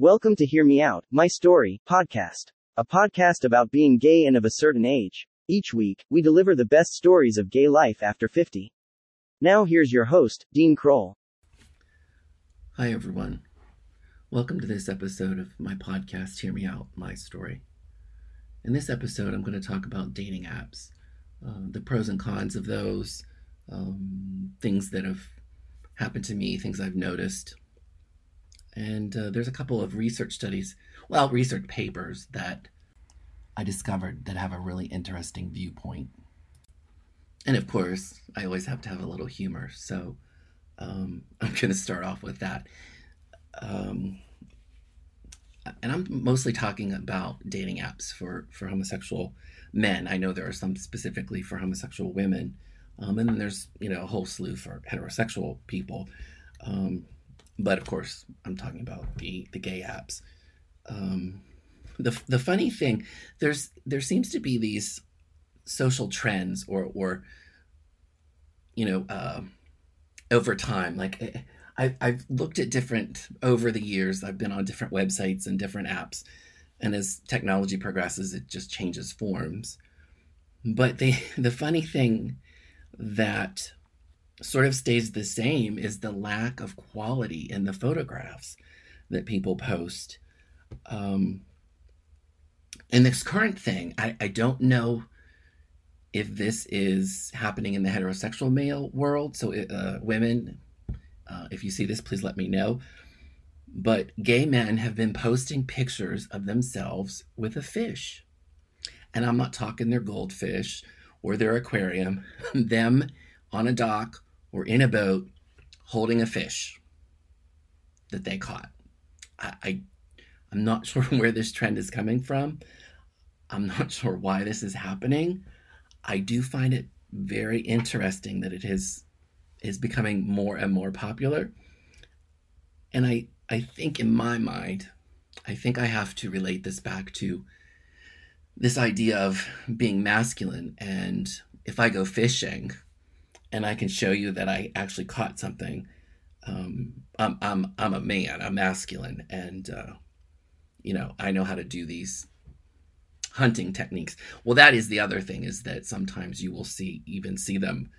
Welcome to Hear Me Out, My Story podcast, a podcast about being gay and of a certain age. Each week, we deliver the best stories of gay life after 50. Now, here's your host, Dean Croll. Hi, everyone. Welcome to this episode of my podcast, Hear Me Out, My Story. In this episode, I'm going to talk about dating apps, uh, the pros and cons of those, um, things that have happened to me, things I've noticed, and uh, there's a couple of research studies, well, research papers that I discovered that have a really interesting viewpoint. And of course, I always have to have a little humor. So um, I'm going to start off with that. Um, and I'm mostly talking about dating apps for, for homosexual men. I know there are some specifically for homosexual women. Um, and then there's, you know, a whole slew for heterosexual people. Um, but of course, I'm talking about the the gay apps. Um, the the funny thing, there's there seems to be these social trends or or you know uh, over time. Like eh, I, I've looked at different over the years. I've been on different websites and different apps, and as technology progresses, it just changes forms. But the the funny thing that sort of stays the same is the lack of quality in the photographs that people post. Um, and this current thing, I, I don't know if this is happening in the heterosexual male world. So, uh, women, uh, if you see this, please let me know. But gay men have been posting pictures of themselves with a fish. And I'm not talking their goldfish or their aquarium, them on a dock were in a boat holding a fish that they caught. I, I I'm not sure where this trend is coming from. I'm not sure why this is happening. I do find it very interesting that it is is becoming more and more popular. And I I think in my mind, I think I have to relate this back to this idea of being masculine and if I go fishing, and I can show you that I actually caught something, um, I'm, I'm, I'm a man, I'm masculine, and, uh, you know, I know how to do these hunting techniques. Well, that is the other thing is that sometimes you will see, even see them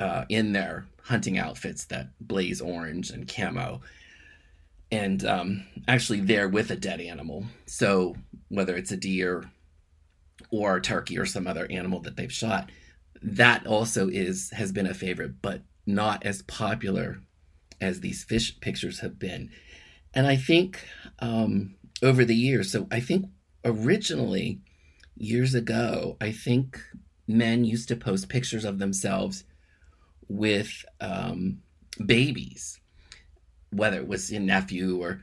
uh, in their hunting outfits that blaze orange and camo. And um, actually, they're with a dead animal. So, whether it's a deer or a turkey or some other animal that they've shot, that also is has been a favorite, but not as popular as these fish pictures have been. And I think um, over the years, so I think originally years ago, I think men used to post pictures of themselves with um, babies, whether it was a nephew or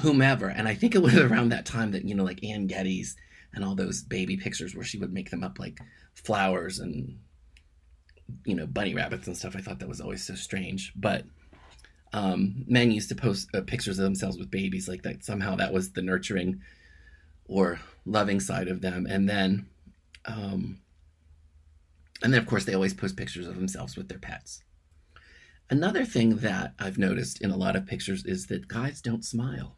whomever. And I think it was around that time that, you know, like Anne Geddes and all those baby pictures where she would make them up like flowers and you know bunny rabbits and stuff. I thought that was always so strange, but um, men used to post uh, pictures of themselves with babies like that. Somehow that was the nurturing or loving side of them, and then, um, and then of course they always post pictures of themselves with their pets. Another thing that I've noticed in a lot of pictures is that guys don't smile.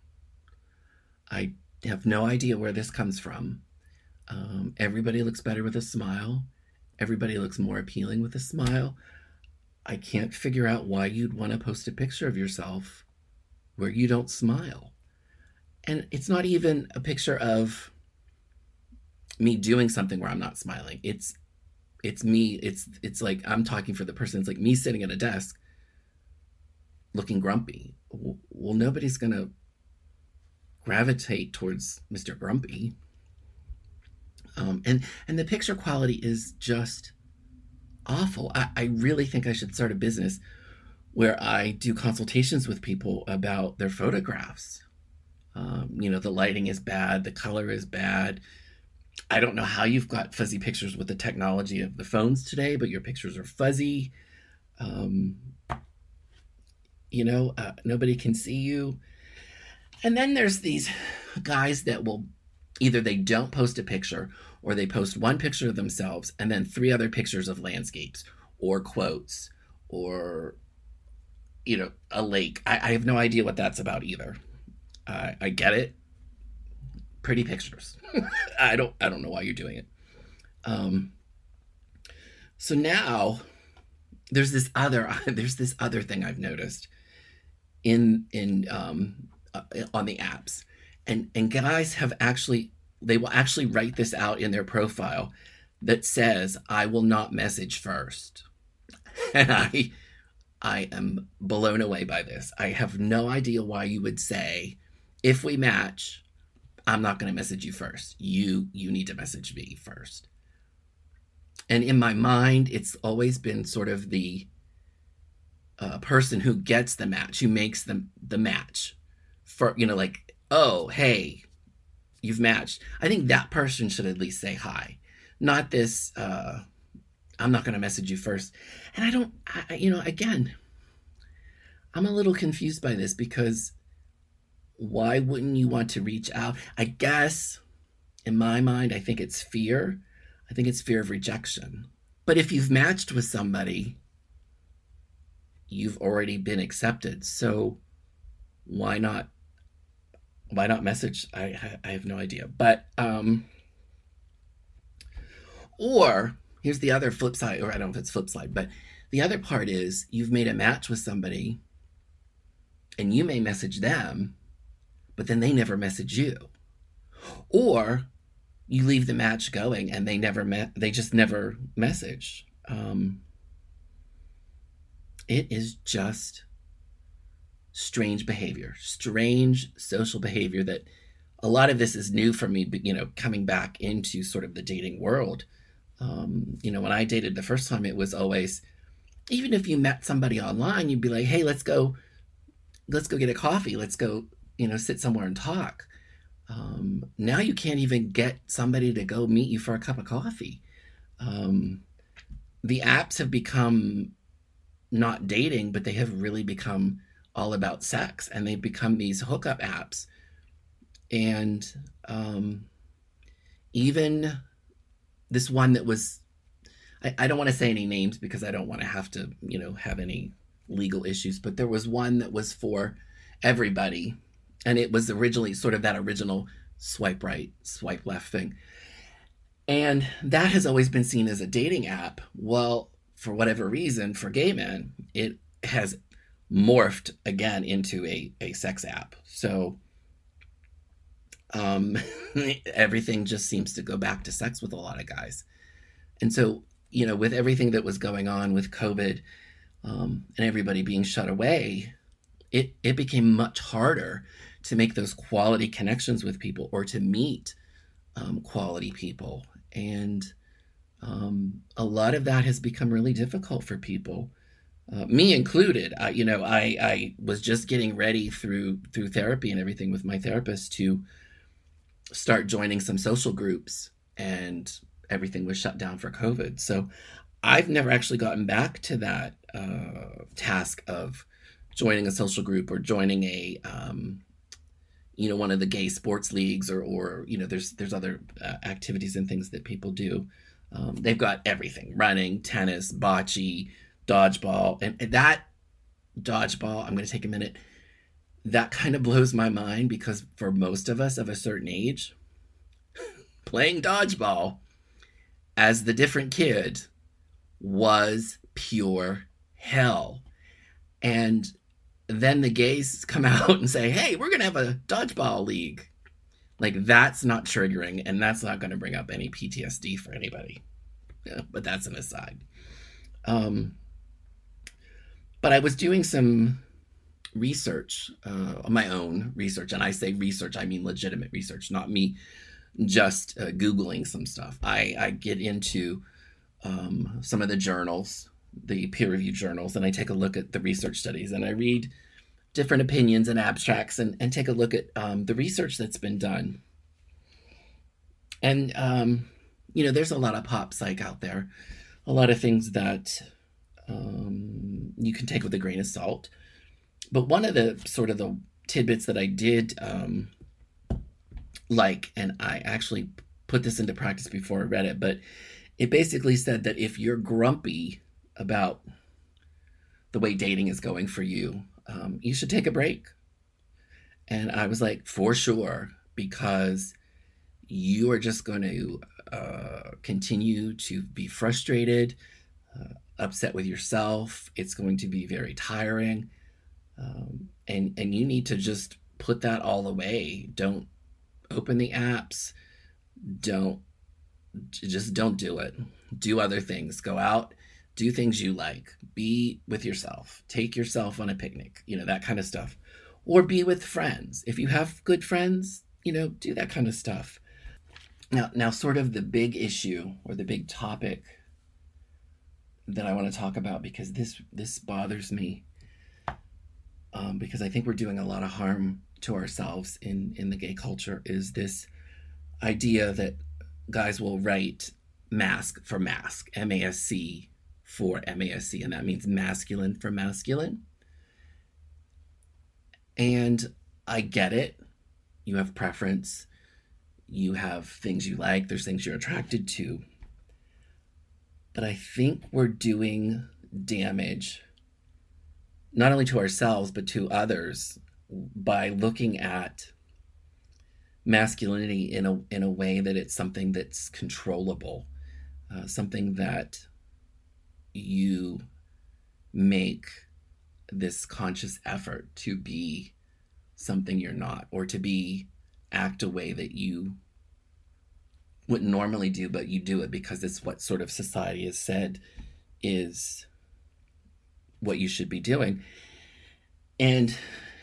I have no idea where this comes from. Um, everybody looks better with a smile. Everybody looks more appealing with a smile. I can't figure out why you'd want to post a picture of yourself where you don't smile. And it's not even a picture of me doing something where I'm not smiling. It's it's me it's it's like I'm talking for the person. It's like me sitting at a desk looking grumpy. Well, nobody's going to gravitate towards Mr. Grumpy. Um, and and the picture quality is just awful. I, I really think I should start a business where I do consultations with people about their photographs. Um, you know, the lighting is bad, the color is bad. I don't know how you've got fuzzy pictures with the technology of the phones today, but your pictures are fuzzy. Um, you know, uh, nobody can see you. And then there's these guys that will either they don't post a picture or they post one picture of themselves and then three other pictures of landscapes or quotes or you know a lake i, I have no idea what that's about either I, I get it. Pretty pictures. I don't I don't know why you're doing it. Um, so now there's this other there's this other thing I've noticed in in um, uh, on the apps, and and guys have actually they will actually write this out in their profile that says I will not message first, and I I am blown away by this. I have no idea why you would say if we match, I'm not going to message you first. You you need to message me first. And in my mind, it's always been sort of the uh, person who gets the match, who makes the the match, for you know, like, oh, hey, you've matched. I think that person should at least say hi, not this. Uh, I'm not going to message you first. And I don't, I, you know, again, I'm a little confused by this because why wouldn't you want to reach out? I guess in my mind, I think it's fear. I think it's fear of rejection. But if you've matched with somebody, you've already been accepted. So why not why not message? I I have no idea. But um or here's the other flip side, or I don't know if it's flip side, but the other part is you've made a match with somebody and you may message them but then they never message you. Or you leave the match going and they never met, they just never message. Um, it is just strange behavior, strange social behavior that a lot of this is new for me, but, you know, coming back into sort of the dating world. Um, you know, when I dated the first time, it was always, even if you met somebody online, you'd be like, hey, let's go, let's go get a coffee. Let's go you know, sit somewhere and talk. Um, now you can't even get somebody to go meet you for a cup of coffee. Um, the apps have become not dating, but they have really become all about sex, and they've become these hookup apps. And um, even this one that was, I, I don't want to say any names because I don't want to have to, you know, have any legal issues, but there was one that was for everybody and it was originally sort of that original swipe right, swipe left thing. And that has always been seen as a dating app. Well, for whatever reason, for gay men, it has morphed again into a, a sex app. So um, everything just seems to go back to sex with a lot of guys. And so, you know, with everything that was going on with COVID um, and everybody being shut away, it, it became much harder to make those quality connections with people or to meet um, quality people. And um, a lot of that has become really difficult for people, uh, me included. I, you know, I, I was just getting ready through through therapy and everything with my therapist to start joining some social groups, and everything was shut down for COVID. So I've never actually gotten back to that uh, task of joining a social group or joining a um, you know one of the gay sports leagues or or you know there's there's other uh, activities and things that people do um, they've got everything running tennis bocce dodgeball and, that dodgeball i'm going to take a minute that kind of blows my mind because for most of us of a certain age playing dodgeball as the different kid was pure hell and then the gays come out and say, "Hey, we're gonna have a dodgeball league." Like that's not triggering, and that's not going to bring up any PTSD for anybody. Yeah, but that's an aside. Um, but I was doing some research uh, on my own research, and I say research, I mean legitimate research, not me just uh, googling some stuff. I, I get into um, some of the journals the peer reviewed journals and I take a look at the research studies and I read different opinions and abstracts and, and take a look at um, the research that's been done. And, um, you know, there's a lot of pop psych out there, a lot of things that um, you can take with a grain of salt. But one of the sort of the tidbits that I did um, like, and I actually put this into practice before I read it, but it basically said that if you're grumpy about the way dating is going for you, um, you should take a break. And I was like, for sure, because you are just going to uh, continue to be frustrated, uh, upset with yourself. It's going to be very tiring. Um, and, and you need to just put that all away. Don't open the apps. Don't just don't do it. Do other things. Go out, do things you like. Be with yourself. Take yourself on a picnic, you know, that kind of stuff. Or be with friends. If you have good friends, you know, do that kind of stuff. Now, now sort of the big issue or the big topic that I want to talk about because this this bothers me um, because I think we're doing a lot of harm to ourselves in in the gay culture is this idea that guys will write masc for masc, M A S C for M A S C, and that means masculine for masculine. And I get it. You have preference, you have things you like, there's things you're attracted to. But I think we're doing damage not only to ourselves but to others by looking at masculinity in a in a way that it's something that's controllable, uh, something that you make this conscious effort to be something you're not, or to be act a way that you wouldn't normally do, but you do it because it's what sort of society has said is what you should be doing. And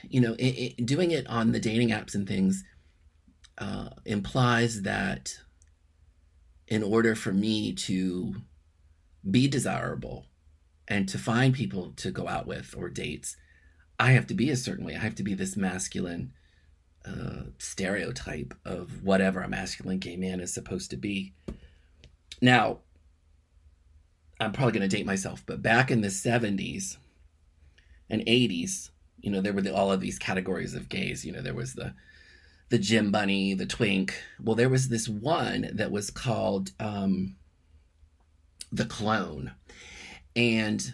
you know, it, it, doing it on the dating apps and things uh, implies that in order for me to be desirable and to find people to go out with or dates, I have to be a certain way. I have to be this masculine uh, stereotype of whatever a masculine gay man is supposed to be. Now, I'm probably going to date myself, but back in the 70s and 80s, you know, there were the, all of these categories of gays. You know, there was the the gym bunny, the twink. Well, there was this one that was called um, the clone, and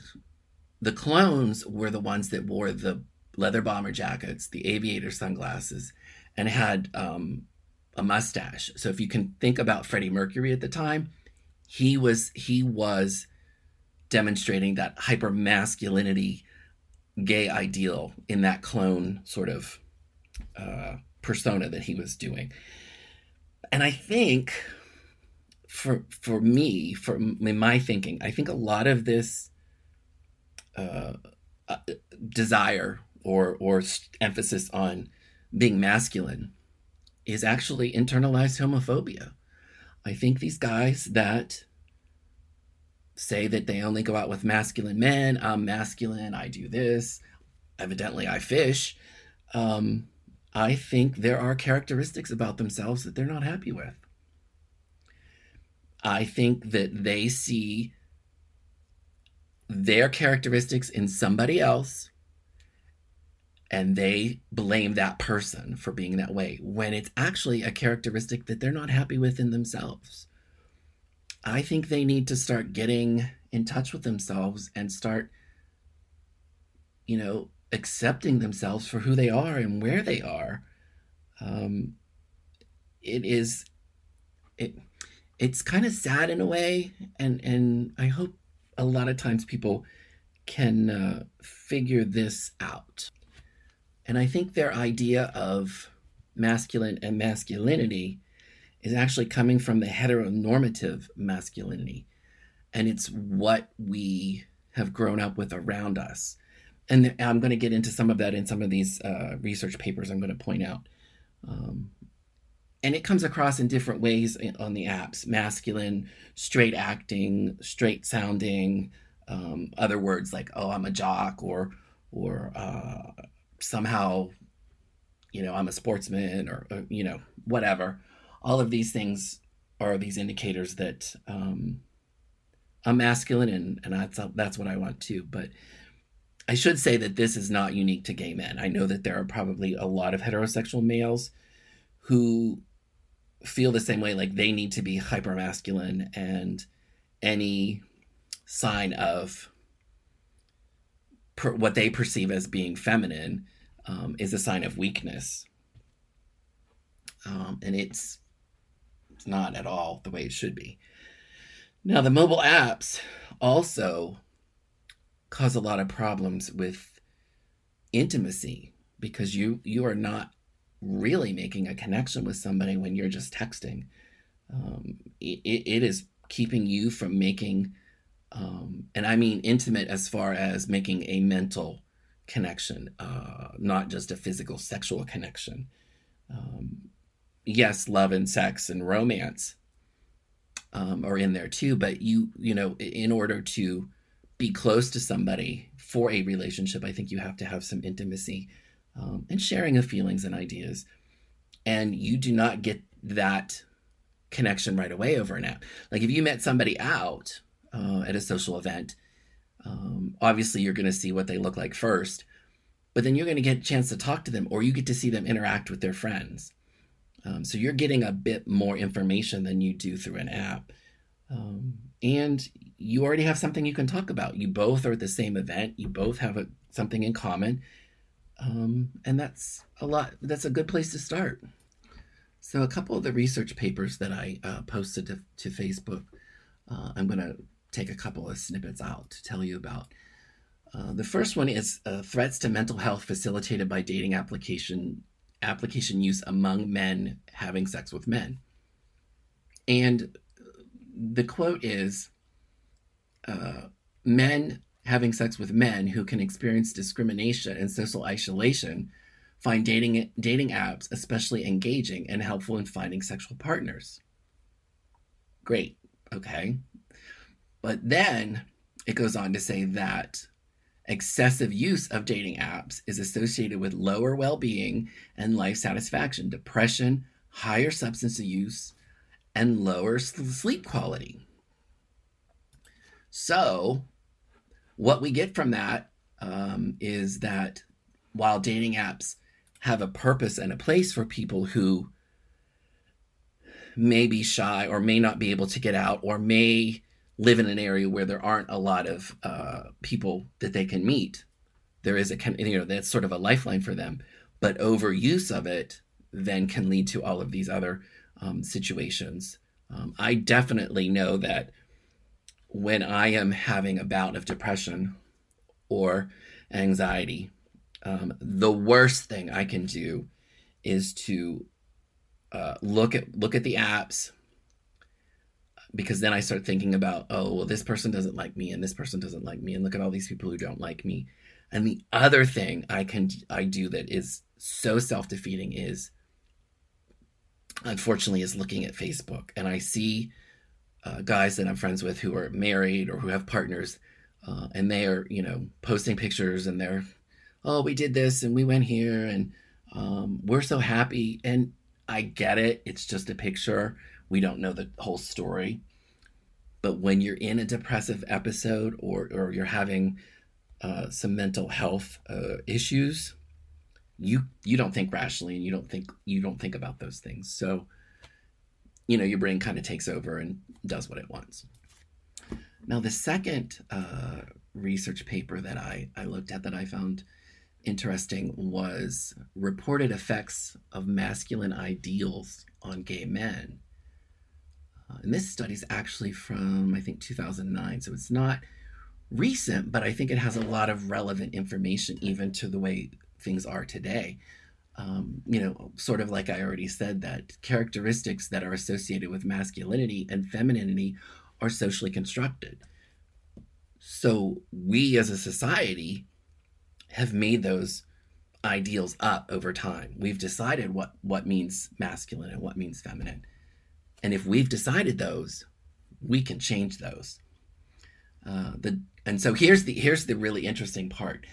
the clones were the ones that wore the leather bomber jackets, the aviator sunglasses, and had um, a mustache. So if you can think about Freddie Mercury at the time, he was he was demonstrating that hyper masculinity gay ideal in that clone sort of uh, persona that he was doing. And I think for for me, for in my thinking, I think a lot of this uh, uh, desire or or emphasis on being masculine is actually internalized homophobia. I think these guys that say that they only go out with masculine men. I'm masculine. I do this. Evidently, I fish. Um, I think there are characteristics about themselves that they're not happy with. I think that they see their characteristics in somebody else and they blame that person for being that way when it's actually a characteristic that they're not happy with in themselves. I think they need to start getting in touch with themselves and start, you know, accepting themselves for who they are and where they are. Um, it is, it, it's kind of sad in a way, and and I hope a lot of times people can uh, figure this out. And I think their idea of masculine and masculinity is actually coming from the heteronormative masculinity. And it's what we have grown up with around us. And I'm going to get into some of that in some of these uh, research papers I'm going to point out. Um, and it comes across in different ways on the apps masculine, straight acting, straight sounding, um, other words like, oh, I'm a jock, or, or uh, somehow, you know, I'm a sportsman, or, or you know, whatever all of these things are these indicators that um, I'm masculine and, and that's, that's what I want too. But I should say that this is not unique to gay men. I know that there are probably a lot of heterosexual males who feel the same way, like they need to be hyper masculine and any sign of per, what they perceive as being feminine um, is a sign of weakness. Um, and it's, it's not at all the way it should be. Now, the mobile apps also cause a lot of problems with intimacy because you you are not really making a connection with somebody when you're just texting. Um, it, it is keeping you from making, um, and I mean intimate as far as making a mental connection, uh, not just a physical sexual connection. Um, yes, love and sex and romance um, are in there too, but you, you know, in order to be close to somebody for a relationship, I think you have to have some intimacy um, and sharing of feelings and ideas. And you do not get that connection right away over an app. Like if you met somebody out uh, at a social event, um, obviously you're going to see what they look like first, but then you're going to get a chance to talk to them or you get to see them interact with their friends. Um, so you're getting a bit more information than you do through an app. Um, and you already have something you can talk about. You both are at the same event, you both have a, something in common um, and that's a lot, that's a good place to start. So, a couple of the research papers that I uh, posted to, to Facebook, uh, I'm going to take a couple of snippets out to tell you about. Uh, the first one is uh, threats to mental health facilitated by dating application application use among men having sex with men. And the quote is uh, men having sex with men who can experience discrimination and social isolation find dating dating apps especially engaging and helpful in finding sexual partners. Great. Okay. But then it goes on to say that excessive use of dating apps is associated with lower well-being and life satisfaction, depression, higher substance use, and lower sleep quality. So, what we get from that um, is that while dating apps have a purpose and a place for people who may be shy or may not be able to get out or may live in an area where there aren't a lot of uh, people that they can meet there is a you know that's sort of a lifeline for them. But overuse of it then can lead to all of these other um, situations. Um, i definitely know that when I am having a bout of depression or anxiety, um, the worst thing I can do is to uh, look at look at the apps because then I start thinking about oh well this person doesn't like me and this person doesn't like me and look at all these people who don't like me and the other thing I can I do that is so self defeating is unfortunately is looking at Facebook and I see uh, guys that I'm friends with who are married or who have partners, uh, and they are, you know, posting pictures and they're, oh, we did this and we went here and um, we're so happy. And I get it. It's just a picture. We don't know the whole story. But when you're in a depressive episode or, or you're having uh, some mental health uh, issues, you you don't think rationally and you don't think you don't think about those things. So you know, your brain kind of takes over and does what it wants. Now, the second uh, research paper that I, I looked at that I found interesting was reported effects of masculine ideals on gay men. Uh, and this study is actually from, I think, 2009. So it's not recent, but I think it has a lot of relevant information even to the way things are today um, you know, sort of like I already said, that characteristics that are associated with masculinity and femininity are socially constructed. So we as a society have made those ideals up over time. We've decided what what means masculine and what means feminine. And if we've decided those, we can change those. Uh, the and so here's the here's the really interesting part.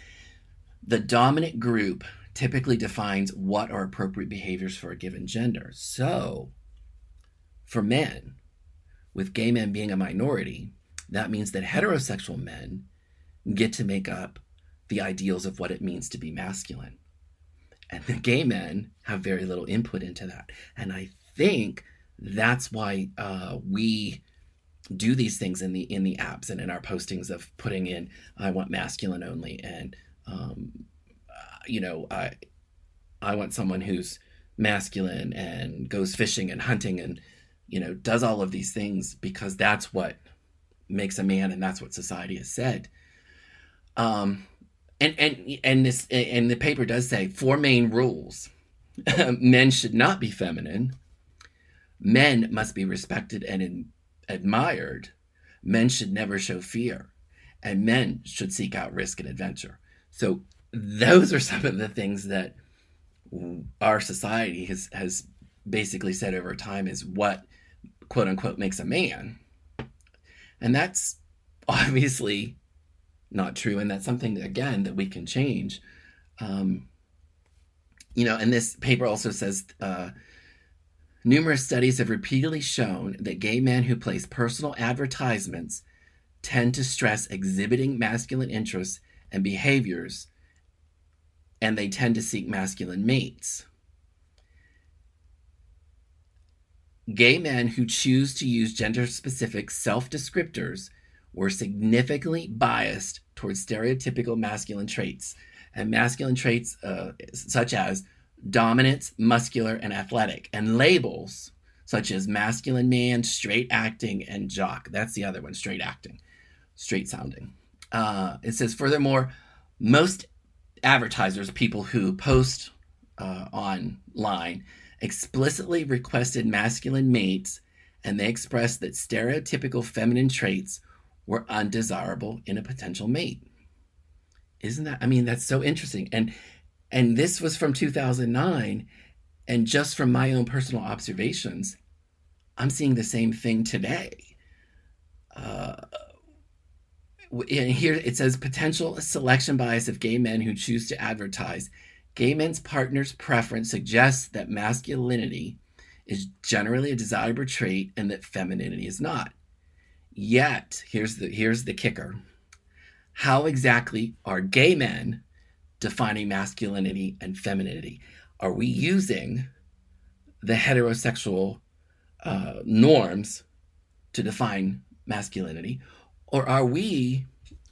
The dominant group typically defines what are appropriate behaviors for a given gender. So, for men, with gay men being a minority, that means that heterosexual men get to make up the ideals of what it means to be masculine. And the gay men have very little input into that. And I think that's why uh, we do these things in the in the apps and in our postings of putting in I want masculine only and um, you know, I I want someone who's masculine and goes fishing and hunting and you know does all of these things because that's what makes a man and that's what society has said. Um and and and this and the paper does say four main rules men should not be feminine men must be respected and in, admired. Men should never show fear and men should seek out risk and adventure. So those are some of the things that our society has has basically said over time is what quote unquote makes a man. And that's obviously not true and that's something again that we can change. Um, you know and this paper also says uh, numerous studies have repeatedly shown that gay men who place personal advertisements tend to stress exhibiting masculine interests and behaviors and they tend to seek masculine mates. Gay men who choose to use gender specific self descriptors were significantly biased towards stereotypical masculine traits, and masculine traits uh, such as dominance, muscular, and athletic, and labels such as masculine man, straight acting, and jock. That's the other one, straight acting, straight sounding. Uh, it says, furthermore, most advertisers, people who post uh, online, explicitly requested masculine mates, and they expressed that stereotypical feminine traits were undesirable in a potential mate. Isn't that? I mean, that's so interesting. And and this was from 2009, and just from my own personal observations, I'm seeing the same thing today. Uh, and here it says potential selection bias of gay men who choose to advertise. Gay men's partner's preference suggests that masculinity is generally a desirable trait and that femininity is not. Yet, here's the here's the kicker. How exactly are gay men defining masculinity and femininity? Are we using the heterosexual uh, norms to define masculinity, or are we,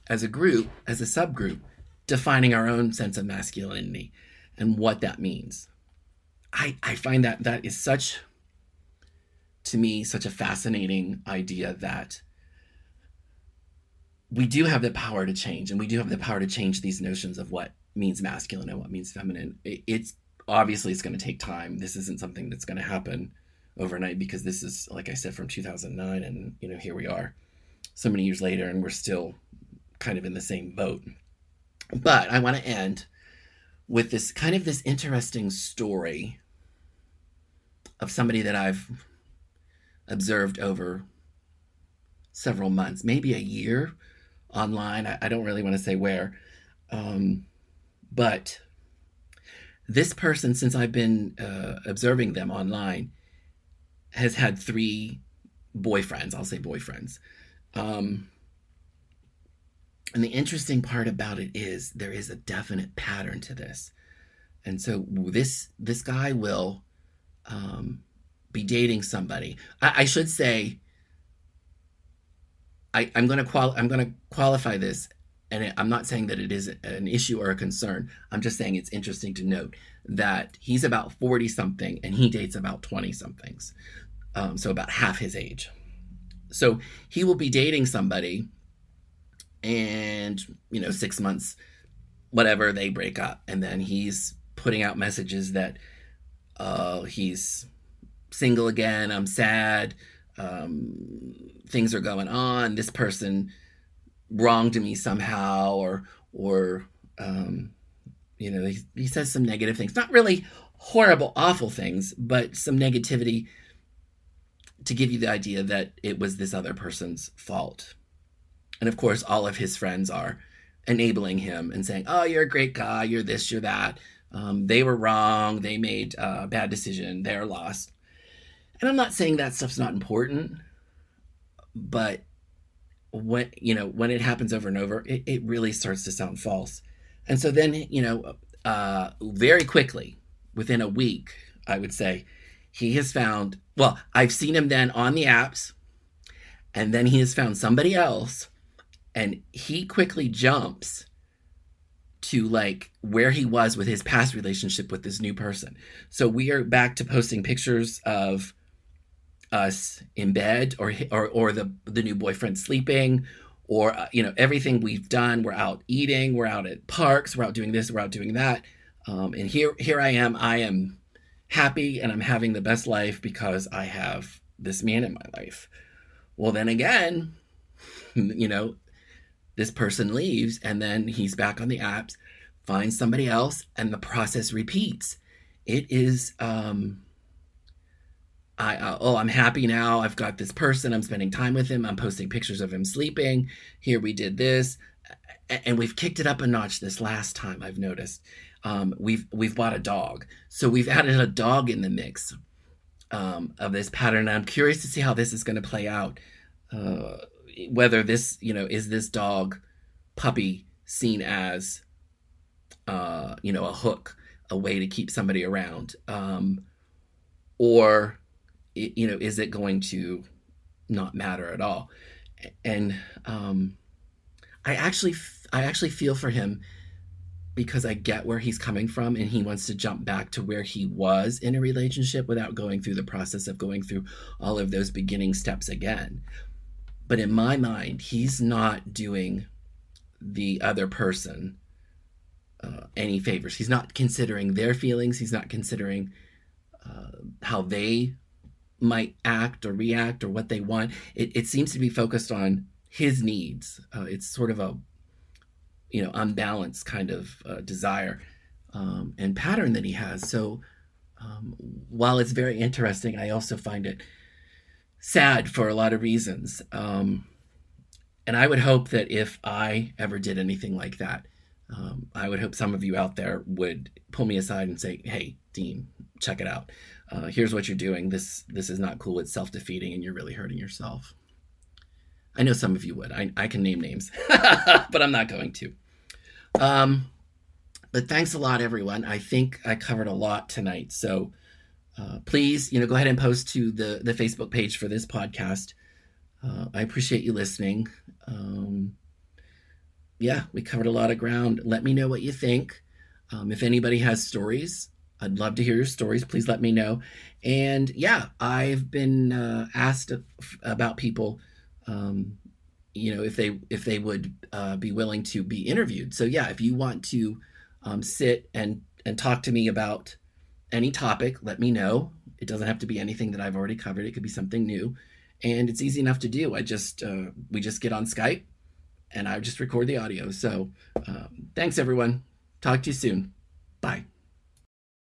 as a group, as a subgroup, defining our own sense of masculinity and what that means? I, I find that that is such, to me, such a fascinating idea that we do have the power to change and we do have the power to change these notions of what means masculine and what means feminine. It, it's obviously it's going to take time. This isn't something that's going to happen overnight because this is, like I said, from 2009, and you know here we are so many years later and we're still kind of in the same boat. But I want to end with this kind of this interesting story of somebody that I've observed over several months, maybe a year online. I, I don't really want to say where. Um, but this person, since I've been uh, observing them online, has had three boyfriends. I'll say boyfriends. Um, and the interesting part about it is there is a definite pattern to this. And so this this guy will um, be dating somebody. I, I should say I, I'm going to qual I'm to qualify this, and I'm not saying that it is an issue or a concern. I'm just saying it's interesting to note that he's about forty something and he dates about twenty somethings, um, so about half his age. So he will be dating somebody, and you know, six months, whatever, they break up, and then he's putting out messages that uh, he's single again. I'm sad. Um, things are going on. This person wronged me somehow, or or um, you know, he, he says some negative things. Not really horrible, awful things, but some negativity to give you the idea that it was this other person's fault. And of course, all of his friends are enabling him and saying, "Oh, you're a great guy. You're this. You're that. Um, they were wrong. They made a bad decision. They're lost." And I'm not saying that stuff's not important, but when you know when it happens over and over, it, it really starts to sound false. And so then you know, uh, very quickly, within a week, I would say, he has found, well, I've seen him then on the apps, and then he has found somebody else, and he quickly jumps to like where he was with his past relationship with this new person. So we are back to posting pictures of us in bed or or or the the new boyfriend sleeping or uh, you know everything we've done. We're out eating. We're out at parks. We're out doing this. We're out doing that. Um, and here here i am. I am happy and i'm having the best life because i have this man in my life. Well then again you know this person leaves and then he's back on the apps finds somebody else and the process repeats. It is um I uh, oh I'm happy now. I've got this person. I'm spending time with him. I'm posting pictures of him sleeping. Here we did this, and we've kicked it up a notch this last time. I've noticed. Um, we've we've bought a dog, so we've added a dog in the mix um, of this pattern. I'm curious to see how this is going to play out. Uh, whether this you know is this dog puppy seen as uh, you know a hook, a way to keep somebody around, um, or you know, is it going to not matter at all? And um, I actually, I actually feel for him because I get where he's coming from, and he wants to jump back to where he was in a relationship without going through the process of going through all of those beginning steps again. But in my mind, he's not doing the other person uh, any favors. He's not considering their feelings. He's not considering uh, how they might act or react or what they want. It, it seems to be focused on his needs. Uh, it's sort of a you know unbalanced kind of uh, desire um, and pattern that he has. So um, while it's very interesting, I also find it sad for a lot of reasons. Um, and I would hope that if I ever did anything like that, um, I would hope some of you out there would pull me aside and say, "Hey, Dean, check it out. Uh, here's what you're doing. This this is not cool. It's self defeating, and you're really hurting yourself." I know some of you would. I, I can name names, but I'm not going to. Um, but thanks a lot, everyone. I think I covered a lot tonight. So uh, please, you know, go ahead and post to the the Facebook page for this podcast. Uh, I appreciate you listening. Um, yeah, we covered a lot of ground. Let me know what you think. Um, if anybody has stories, I'd love to hear your stories. Please let me know. And yeah, I've been uh, asked about people, um, you know, if they if they would uh, be willing to be interviewed. So yeah, if you want to um, sit and and talk to me about any topic, let me know. It doesn't have to be anything that I've already covered. It could be something new, and it's easy enough to do. I just uh, we just get on Skype, and I just record the audio. So um, thanks everyone. Talk to you soon. Bye.